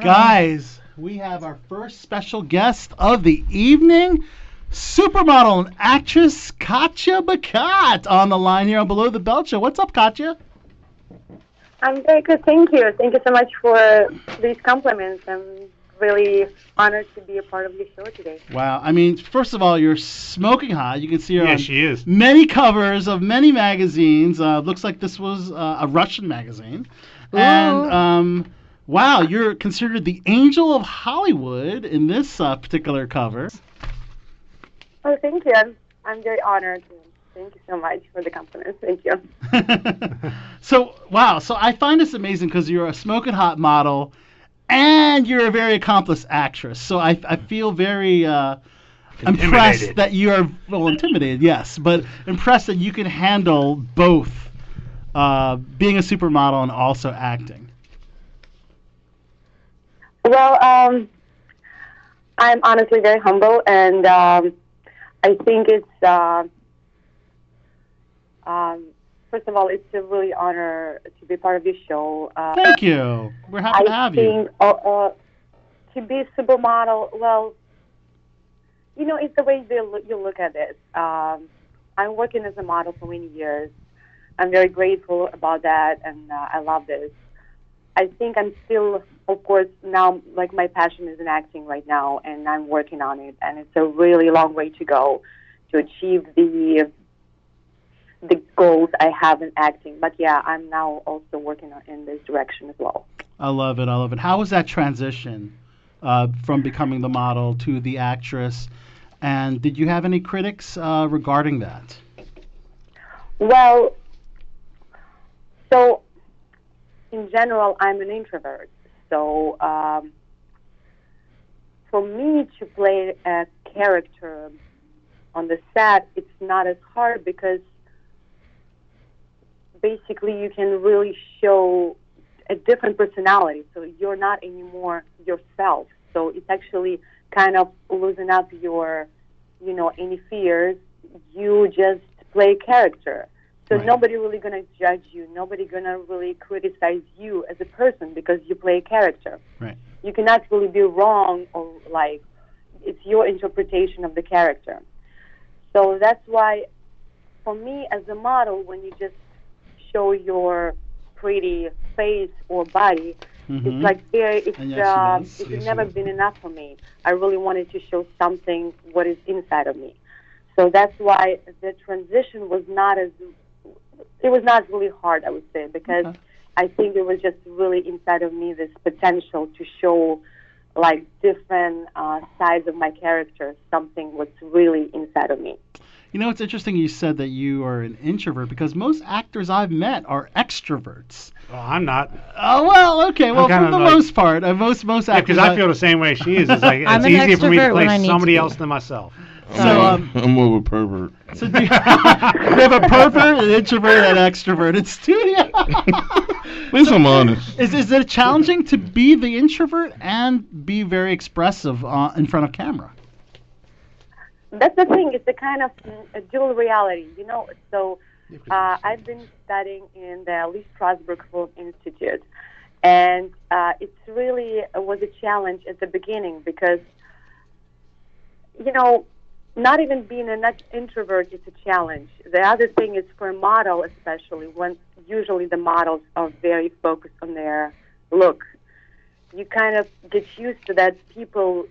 Guys, we have our first special guest of the evening, supermodel and actress Katya Bakat on the line here on Below the Belt Show. What's up, Katya? I'm very good, thank you. Thank you so much for these compliments. I'm really honored to be a part of your show today. Wow. I mean, first of all, you're smoking hot. You can see her Yeah, on she is. many covers of many magazines. Uh, looks like this was uh, a Russian magazine. And um, wow, you're considered the angel of Hollywood in this uh, particular cover. Oh, thank you. I'm, I'm very honored. Thank you so much for the compliments. Thank you. so wow, so I find this amazing because you're a smoking hot model, and you're a very accomplished actress. So I, I feel very uh, impressed that you are well intimidated, yes, but impressed that you can handle both uh, being a supermodel and also acting. Well, um, I'm honestly very humble, and um, I think it's, uh, um, first of all, it's a really honor to be part of your show. Uh, Thank you. We're happy to I have you. think uh, uh, to be a supermodel, well, you know, it's the way they look, you look at it. Um, I'm working as a model for many years. I'm very grateful about that, and uh, I love this. I think I'm still, of course, now like my passion is in acting right now, and I'm working on it, and it's a really long way to go to achieve the the goals I have in acting. But yeah, I'm now also working on, in this direction as well. I love it. I love it. How was that transition uh, from becoming the model to the actress? And did you have any critics uh, regarding that? Well, so in general, I'm an introvert. So um, for me to play a character on the set, it's not as hard because basically you can really show a different personality. So you're not anymore yourself. So it's actually kind of losing up your, you know, any fears. You just play a character. So Right. nobody really gonna judge you. Nobody gonna really criticize you as a person because you play a character. Right. You cannot really be wrong or like it's your interpretation of the character. So that's why, for me as a model, when you just show your pretty face or body, Mhm. it's like very, it's yes, uh, does. it Yes, never been enough for me. I really wanted to show something what is inside of me. So that's why the transition was not as it was not really hard, I would say, because Okay. I think it was just really inside of me this potential to show like different uh, sides of my character. Something was really inside of me. You know, it's interesting you said that you are an introvert because most actors I've met are extroverts. Well, I'm not. Oh well, okay. Well, for the like- most part, uh, most most actors. Because I feel the same way she is. It's like it's easier for me to play I need to somebody else than myself. So, um, I'm more of a pervert. so do you, you have a pervert, an introvert, and an extrovert in studio. At least I'm honest. Is is it challenging to be the introvert and be very expressive uh, in front of camera? That's the thing. It's a kind of a dual reality, you know. So uh, I've been studying in the Lee Strasberg Film Institute, and uh, it's really uh, was a challenge at the beginning because, you know, not even being an introvert is a challenge. The other thing is for a model, especially when usually the models are very focused on their look. You kind of get used to that. People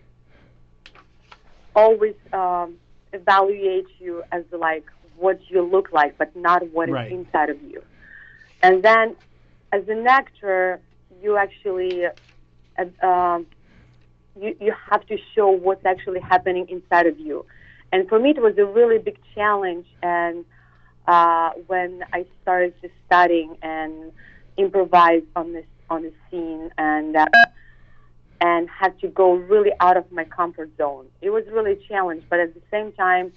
always um, evaluate you as like what you look like, but not what is Right. inside of you. And then, as an actor, you actually uh, um, you you have to show what's actually happening inside of you. And for me, it was a really big challenge. And uh, when I started just studying and improvise on this on the scene and uh, and had to go really out of my comfort zone. It was really a challenge, but at the same time,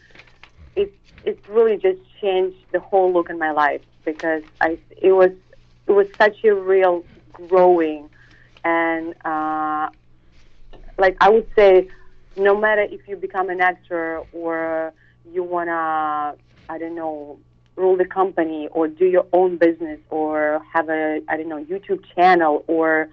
it it really just changed the whole look in my life because I it was it was such a real growing and uh, like I would say, no matter if you become an actor or you wanna I don't know rule the company or do your own business or have a I don't know YouTube channel or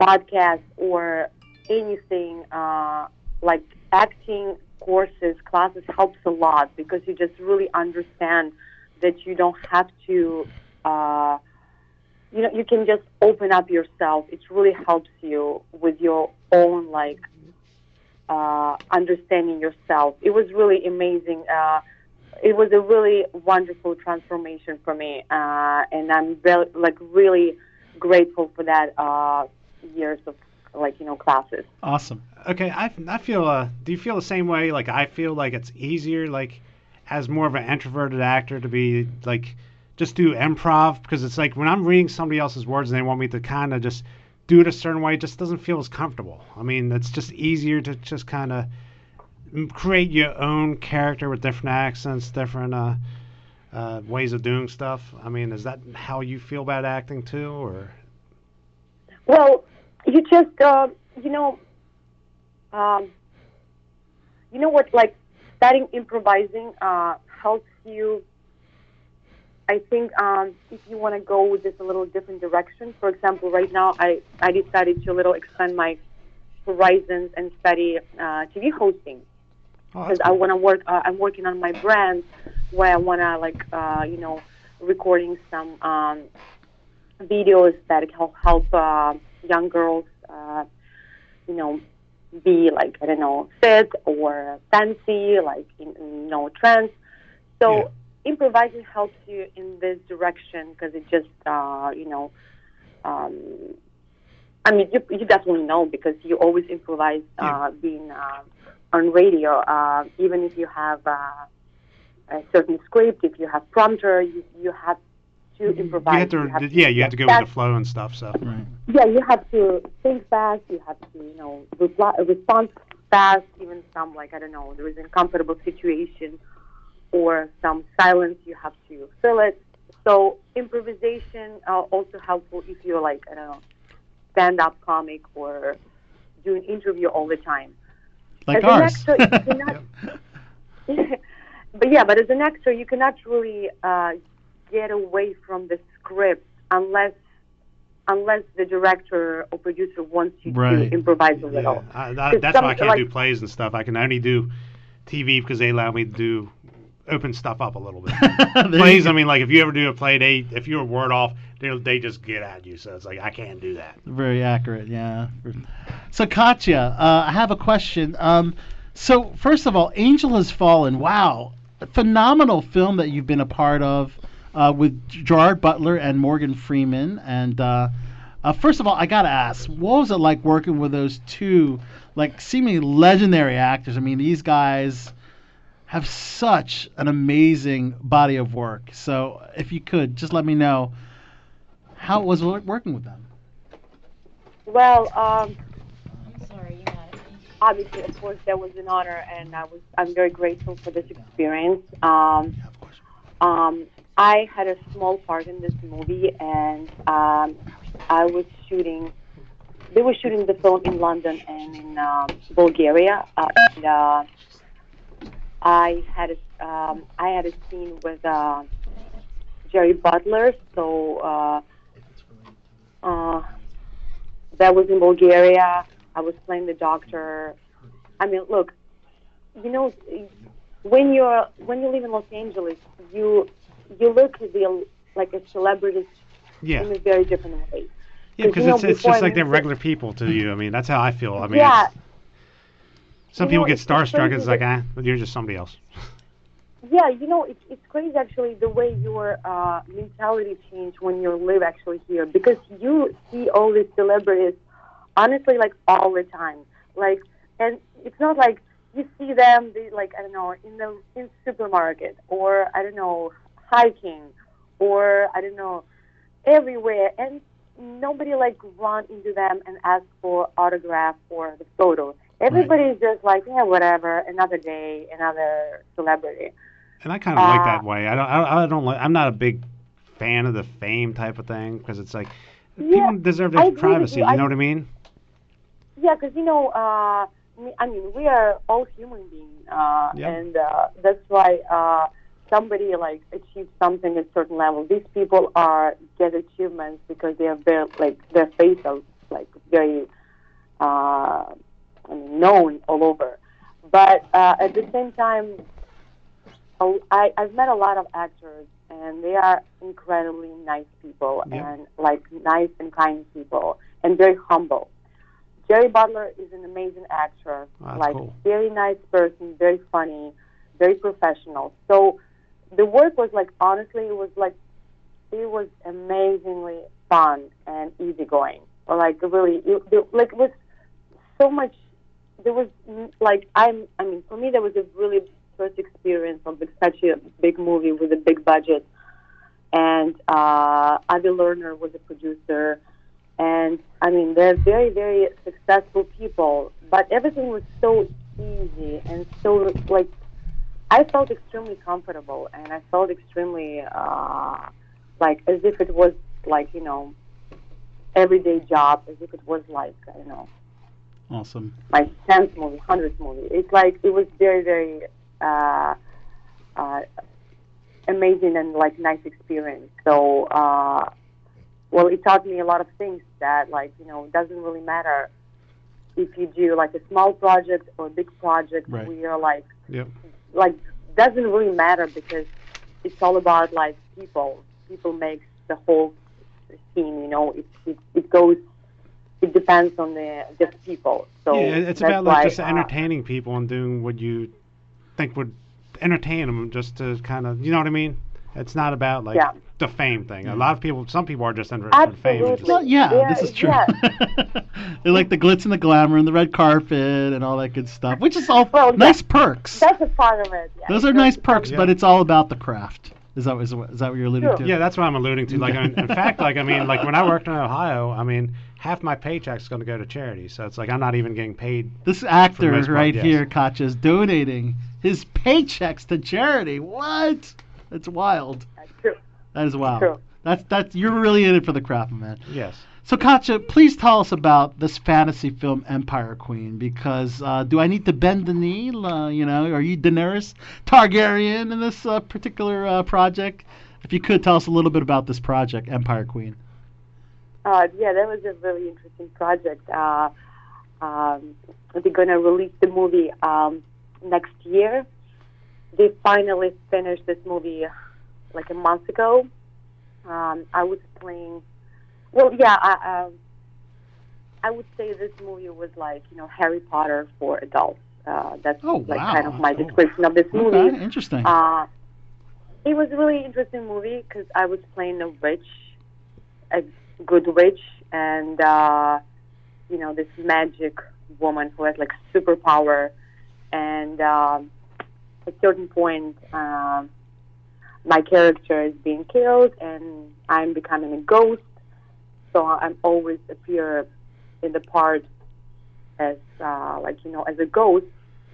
podcast or anything uh, like acting courses, classes helps a lot because you just really understand that you don't have to, uh, you know, you can just open up yourself. It really helps you with your own like uh, understanding yourself. It was really amazing. Uh, it was a really wonderful transformation for me, uh, and I'm very, like really grateful for that uh, years of like you know classes. Awesome. Okay, I, I feel. Uh, do you feel the same way? Like I feel like it's easier, like as more of an introverted actor, to be like just do improv because it's like when I'm reading somebody else's words and they want me to kind of just do it a certain way, it just doesn't feel as comfortable. I mean, it's just easier to just kind of create your own character with different accents, different uh, uh, ways of doing stuff. I mean, is that how you feel about acting too, or? Well, you just uh, you know, um, you know what? Like starting improvising uh, helps you. I think um, if you want to go with this a little different direction, for example, right now I, I decided to a little expand my horizons and study uh, TV hosting Oh, because I want to work. Uh, I'm working on my brand where I want to like uh, you know recording some um, videos that help help uh, young girls uh, you know be like I don't know fit or fancy like in, in, you know trends. So Yeah. Improvising helps you in this direction because it just uh, you know. Um, I mean, you, you definitely know because you always improvise uh, being uh, on radio. Uh, even if you have uh, a certain script, if you have prompter, you, you have to improvise. You have to, have yeah, you have to go with the flow and stuff. So. Right. yeah, you have to think fast. You have to, you know, reply, respond fast. Even some, like I don't know, there is an uncomfortable situation or some silence, you have to fill it. So improvisation uh, also helpful if you're like I don't know, stand-up comic or do an interview all the time. Like As an ours. actor, you cannot- but yeah, but as an actor, you cannot really uh, get away from the script unless unless the director or producer wants you Right. to improvise a Yeah, little. I, that, 'Cause that's why I can't like- do plays and stuff. I can only do TV because they allow me to do open stuff up a little bit. Plays. I mean, like if you ever do a play, they if you're a word off, they they just get at you. So it's like I can't do that. Very accurate, yeah. So Katya, uh, I have a question. Um, so first of all, Angel Has Fallen. Wow, phenomenal film that you've been a part of uh, with Gerard Butler and Morgan Freeman. And uh, uh, first of all, I gotta ask, what was it like working with those two, like seemingly legendary actors? I mean, these guys have such an amazing body of work. So if you could just let me know how it was working with them. Well, um, I'm sorry, you got it. obviously, of course, that was an honor, and I was I'm very grateful for this experience. Um, Yeah, of course. um, I had a small part in this movie, and um, I was shooting. They were shooting the film in London and in um, Bulgaria, uh, and uh, I had a, um, I had a scene with uh, Gerry Butler, so uh, uh, that was in Bulgaria. I was playing the doctor. I mean, look, you know, when you're when you live in Los Angeles, you you look at the like a celebrity Yeah, in a very different way. yeah, because you know, it's it's just like they're regular people to you. I mean, that's how I feel. I mean, yeah, some people know, get it's- it's starstruck. crazy It's like, ah, but you're just somebody else. yeah. You know, it's it's crazy actually the way your uh, mentality changed when you live actually here because you see all these celebrities, honestly, like all the time. Like, and it's not like you see them they, like I don't know in the in supermarket or I don't know hiking or I don't know everywhere and nobody like run into them and ask for autograph or the photo. Everybody's just like, yeah, whatever, another day, another celebrity. And I kind of like Uh, that way. I don't. I, I don't like. I'm not a big fan of the fame type of thing because it's like Yeah, people deserve their privacy. you. You I- know what I mean? Yeah, because you know, uh, me- I mean, we are all human beings, uh, Yeah. and uh, that's why uh, somebody like achieves something at a certain level. These people are get achievements because they are very like their face are like very uh, I known all over. But uh, at the same time, I, I've met a lot of actors, and they are incredibly nice people, Yeah. and like nice and kind people, and very humble. Gerry Butler is an amazing actor, Oh, like cool. very nice person, very funny, very professional. So the work was like honestly, it was like it was amazingly fun and easygoing. Or like really, it, it, like it was so much. There was like I'm. I mean, for me, there was a really first experience of such a big movie with a big budget, and uh, Avi Lerner was a producer, and I mean, they're very, very successful people. But everything was so easy and so like I felt extremely comfortable, and I felt extremely uh, like as if it was like you know everyday job, as if it was like I know Awesome. my tenth movie, hundredth movie. It's like it was very, very uh, uh, amazing and like nice experience. So, uh, well, it taught me a lot of things that like you know it doesn't really matter if you do like a small project or a big project. Right. We are like Yep. like doesn't really matter because it's all about like people. People makes the whole scene. You know, it it, it goes. It depends on the the people. So yeah, it's about like why, just uh, entertaining people and doing what you think would entertain them, just to kind of, you know what I mean? It's not about like Yeah. the fame thing. A lot of people, some people are just interested in fame. Absolutely. just- Well, yeah, Yeah, this is true. yeah. they like the glitz and the glamour and the red carpet and all that good stuff, which is all Well, nice that- perks. That's a part of it. Yeah. Those are nice perks, Yeah. but it's all about the craft. Is that is, is that what you're alluding Sure. to? Yeah, that's what I'm alluding to. Like, in, in fact, like I mean, like when I worked in Ohio, I mean, half my paycheck's going to go to charity. So it's like I'm not even getting paid. This actor most part, right yes. here, Katya, is donating his paychecks to charity. What? That's wild. That's true. That is wild. True. That's that's you're really in it for the craft, man. Yes. So Katya, please tell us about this fantasy film Empire Queen because uh, do I need to bend the knee? Uh, you know, are you Daenerys Targaryen in this uh, particular uh, project? If you could tell us a little bit about this project, Empire Queen. Uh, yeah, that was a really interesting project. Uh, um, they're going to release the movie um, next year. They finally finished this movie like a month ago. Um, I was playing. Well, yeah, I, um, I would say this movie was like you know Harry Potter for adults. Uh, that's Oh, like wow. kind of my description of this movie. Okay, interesting. Uh, it was a really interesting movie because I was playing a witch, a good witch, and uh, you know this magic woman who has like superpower. And um, at a certain point, um, my character is being killed, and I'm becoming a ghost. So I'm always appear in the part as uh, like you know as a ghost.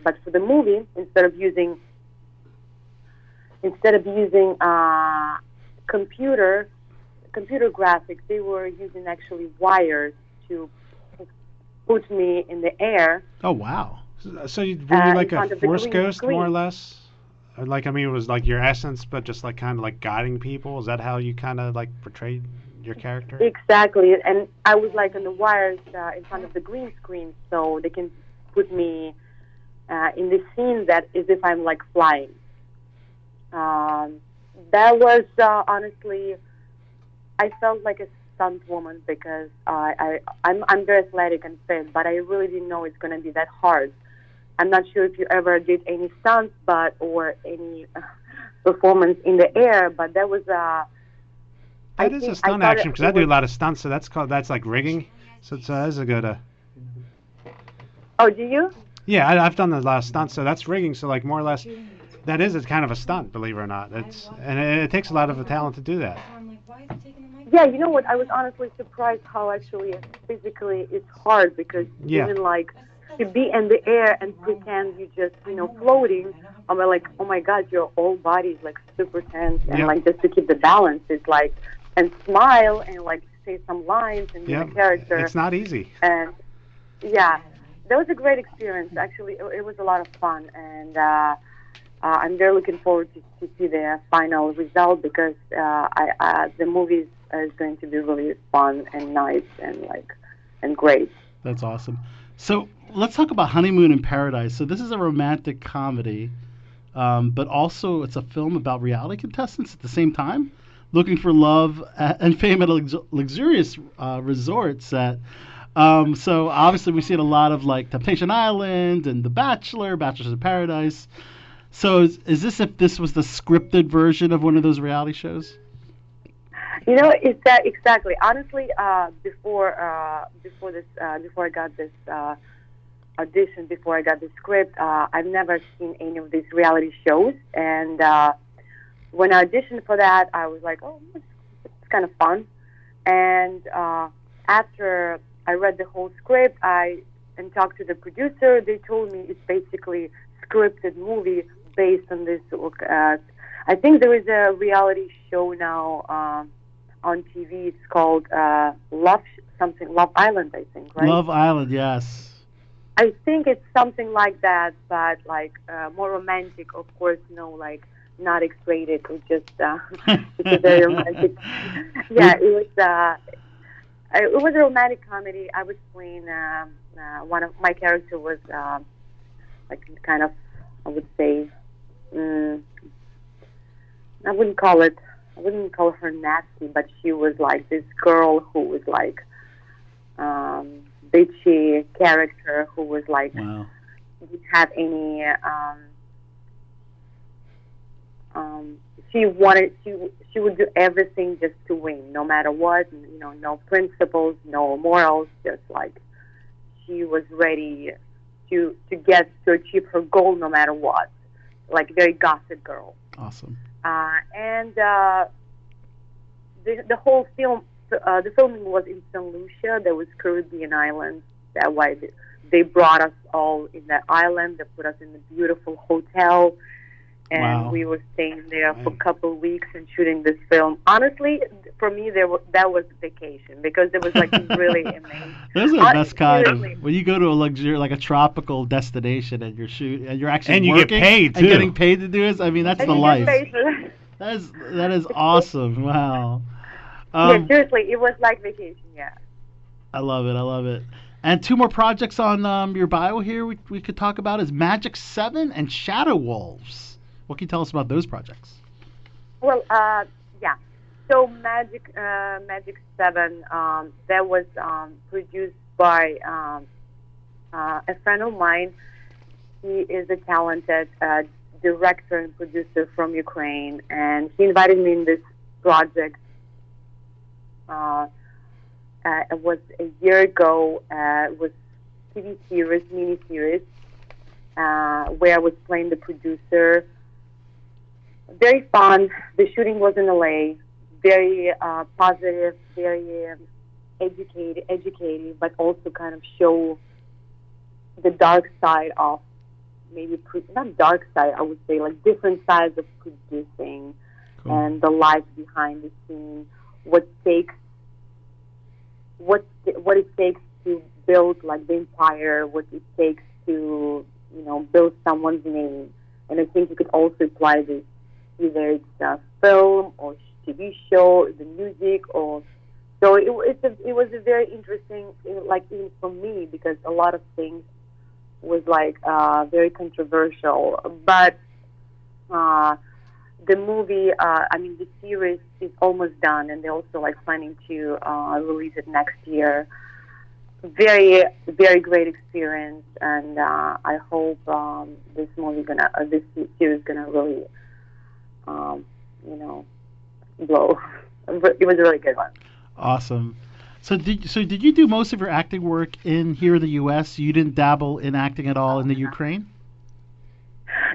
But for the movie, instead of using instead of using uh, computer computer graphics, they were using actually wires to put me in the air. oh wow. So, so you, were Uh, you in like a force green ghost, more or less? Or like I mean, it was like your essence, but just like kind of like guiding people. Is that how you kind of like portrayed your character? Exactly, and I was like on the wires uh, in front of the green screen, so they can put me uh, in the scene that is if I'm like flying. Um, that was uh, honestly, I felt like a stunt woman because I, I I'm I'm very athletic and fit, but I really didn't know it's gonna be that hard. I'm not sure if you ever did any stunts, but or any uh, performance in the air, but that was uh, I That is a stunt action because I do a lot of stunts, so that's called that's like rigging. So it's uh, that's a good. Uh, Oh, do you? yeah, I, I've done a lot of stunts, so that's rigging. So like more or less, that is it's kind of a stunt, believe it or not. It's and it, it takes a lot of a talent to do that. I'm like, why is it taking the mic? Yeah, you know what? I was honestly surprised how actually physically it's hard because Yeah. even like to be in the air and pretend you just you know floating. I'm like, oh my God, your whole body is like super tense and Yeah. like just to keep the balance, is like and smile and like say some lines and be Yeah, the character it's not easy. and yeah, that was a great experience. Actually, it, it was a lot of fun, and uh, uh, I'm very looking forward to, to see the final result because uh, I, uh, the movie is, is going to be really fun and nice and like and great. That's awesome. So let's talk about Honeymoon in Paradise. So this is a romantic comedy, um, but also it's a film about reality contestants at the same time, looking for love and fame at lux- luxurious uh, resorts. That um, so obviously we've seen a lot of like Temptation Island and The Bachelor, Bachelors in Paradise. So is, is this if this was the scripted version of one of those reality shows? You know, it's exactly. Honestly, uh, before uh, before this, uh, before I got this uh, audition, before I got the script, uh, I've never seen any of these reality shows. And uh, when I auditioned for that, I was like, oh, it's, it's kind of fun. And uh, after I read the whole script, I and talked to the producer. They told me it's basically scripted movie based on this. Uh, I think there is a reality show now. Um, on TV. It's called uh, Love something Love Island, I think, right? Love Island, yes. I think it's something like that, but like uh, more romantic. Of course, no, like not X-rated. It's just uh, it's a very romantic. yeah, it was. Uh, it was a romantic comedy. I was playing um, uh, one of my character was uh, like kind of, I would say, mm, I wouldn't call it I wouldn't call her nasty, but she was like this girl who was like um, bitchy character who was like Wow. didn't have any. Um, um, she wanted she she would do everything just to win, no matter what. You know, no principles, no morals, just like she was ready to to get to achieve her goal, no matter what. Like very gossip girl. Awesome. Uh, and uh, the the whole film, uh, the filming was in St. Lucia. There was Caribbean islands. That why they, they brought us all in that island. They put us in a beautiful hotel, and Wow. we were staying there for a couple of weeks and shooting this film. Honestly, for me, there was, that was vacation because it was like really amazing. Those are the best kind of when you go to a luxury like a tropical destination and you're shoot and you're actually And you get working paid, and getting paid to do this. I mean that's And the life. That is that is awesome. Wow. yeah, Um, seriously, it was like vacation. Yeah. I love it. I love it. And two more projects on um, your bio here we, we could talk about is Magic Seven and Shadow Wolves. What can you tell us about those projects? Well, uh, yeah. So Magic, uh, Magic Seven, um, that was um, produced by um, uh, a friend of mine. He is a talented uh, director and producer from Ukraine, and he invited me in this project. Uh, uh, it was a year ago. It was TV series, mini series, where I was playing the producer very fun. The shooting was in LA. Very uh, positive, very um, educated, but also kind of show the dark side of maybe not dark side. I would say like different sides of producing Cool. and the life behind the scene. What takes what what it takes to build like the empire. What it takes to you know build someone's name. And I think you could also apply this either it's a film or TV show, the music, or so it, it's a, it was a very interesting, like even for me, because a lot of things was like uh, very controversial. But uh, the movie, uh, I mean, the series is almost done, and they're also like planning to uh, release it next year. Very, very great experience, and uh, I hope um, this movie gonna, uh, this series gonna really um, you know, blow. It was a really good one. Awesome. So did so did you do most of your acting work in here in the U.S.? You didn't dabble in acting at all in the Ukraine?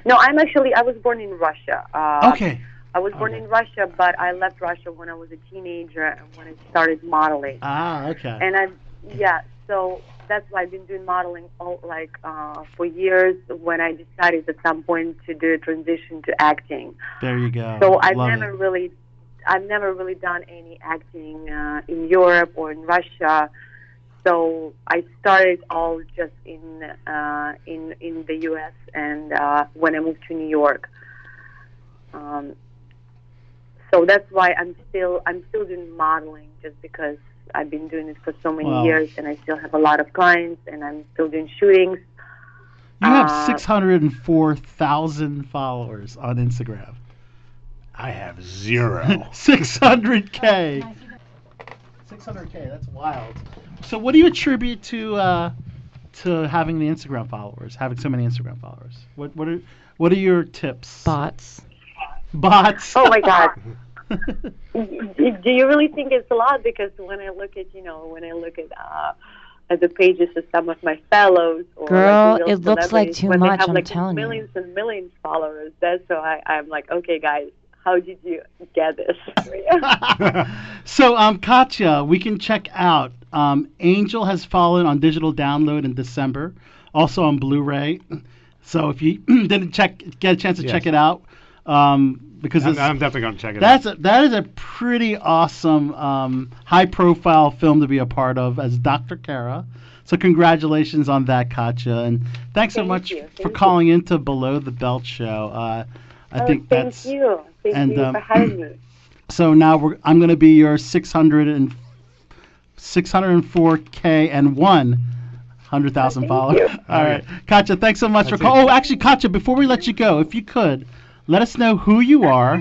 No, I'm actually I was born in Russia. Uh, Okay. I was born Okay. in Russia, but I left Russia when I was a teenager and when I started modeling. Ah, okay. And I, yeah, so that's why I've been doing modeling all like uh, for years. When I decided at some point to do a transition to acting, There you go. so I've Love never it. really, I've never really done any acting uh, in Europe or in Russia. So I started all just in uh, in in the U.S. and uh, when I moved to New York. Um, so that's why I'm still I'm still doing modeling just because I've been doing it for so many Wow. years, and I still have a lot of clients, and I'm still doing shootings. You have Uh, 604,000 followers on Instagram. I have zero. 600k. 600k. That's wild. So, what do you attribute to uh, to having the Instagram followers? Having so many Instagram followers. What what are what are your tips? Bots. Bots. Oh my God. do do you really think it's a lot? Because when I look at, you know, when I look at uh, at the pages of some of my fellows, or Girl, like it looks like too when much, They have I'm like telling you. millions and millions followers. That's why I, I'm like, okay, guys, how did you get this? so, um, Katya, we can check out um, Angel Has Fallen on digital download in December, also on Blu-ray. So, if you didn't check, get a chance to Yes. check it out, um, because I'm, I'm definitely going to check it that's out. a, that is a pretty awesome, um, high-profile film to be a part of as Dr. Kara. So, congratulations on that, Katya, and thanks so Thank much you, for thank you. calling into Below the Belt show. Uh, I oh, think thank that's you. Thank and, you um, for having me. so now we're, I'm going to be your 600 and 604k and one hundred thousand Thank followers. All right, Katya, thanks so much That's for it. calling. Oh, actually, Katya, before we let you go, if you could, let us know who you are.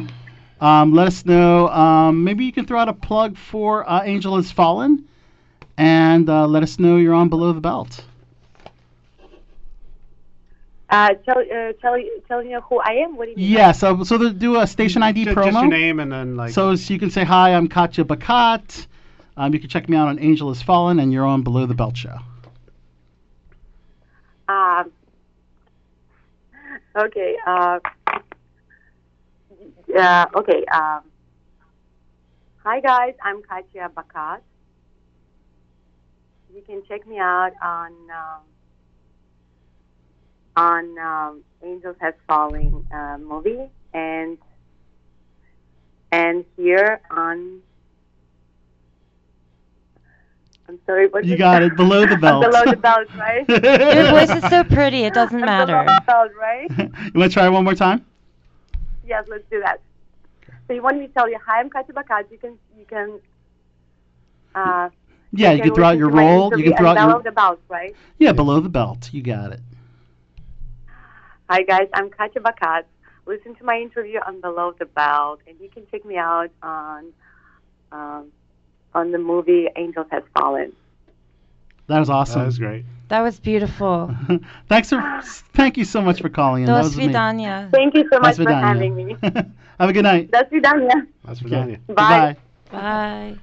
Um, let us know. Um, maybe you can throw out a plug for uh, Angel Has Fallen, and uh, let us know you're on Below the Belt. Uh, tell, uh, tell, tell you who I am. What do you mean? Yeah. So so to do a station ID Ju- promo. Just your name and then like. So, so you can say hi. I'm Katya Bakat. Um, you can check me out on Angel Has Fallen, and you're on Below the Belt show. Um, okay. Uh, uh, okay. Um, hi guys, I'm Katya Bakat. You can check me out on um, on um, Angels Has Fallen uh, movie and and here on. I'm sorry. What You got that? it. Below the belt. below the belt, right? Your voice is so pretty, it doesn't matter. Below the belt, right? you want to try one more time? Yes, let's do that. So you want me to tell you, hi, I'm Katya Bakat. You can, you can. Uh, Yeah, you can throw out your role. You can throw out below your the belt, right? yeah below the belt. You got it. Hi guys, I'm Katya Bakat. Listen to my interview on Below the Belt, and you can check me out on um, on the movie Angels Has Fallen. That was awesome. That was great. That was beautiful. Thanks for thank you so much for calling in. Thank you so much for having me. Have a good night. Do svidania. Do svidania. Bye. Bye. Bye.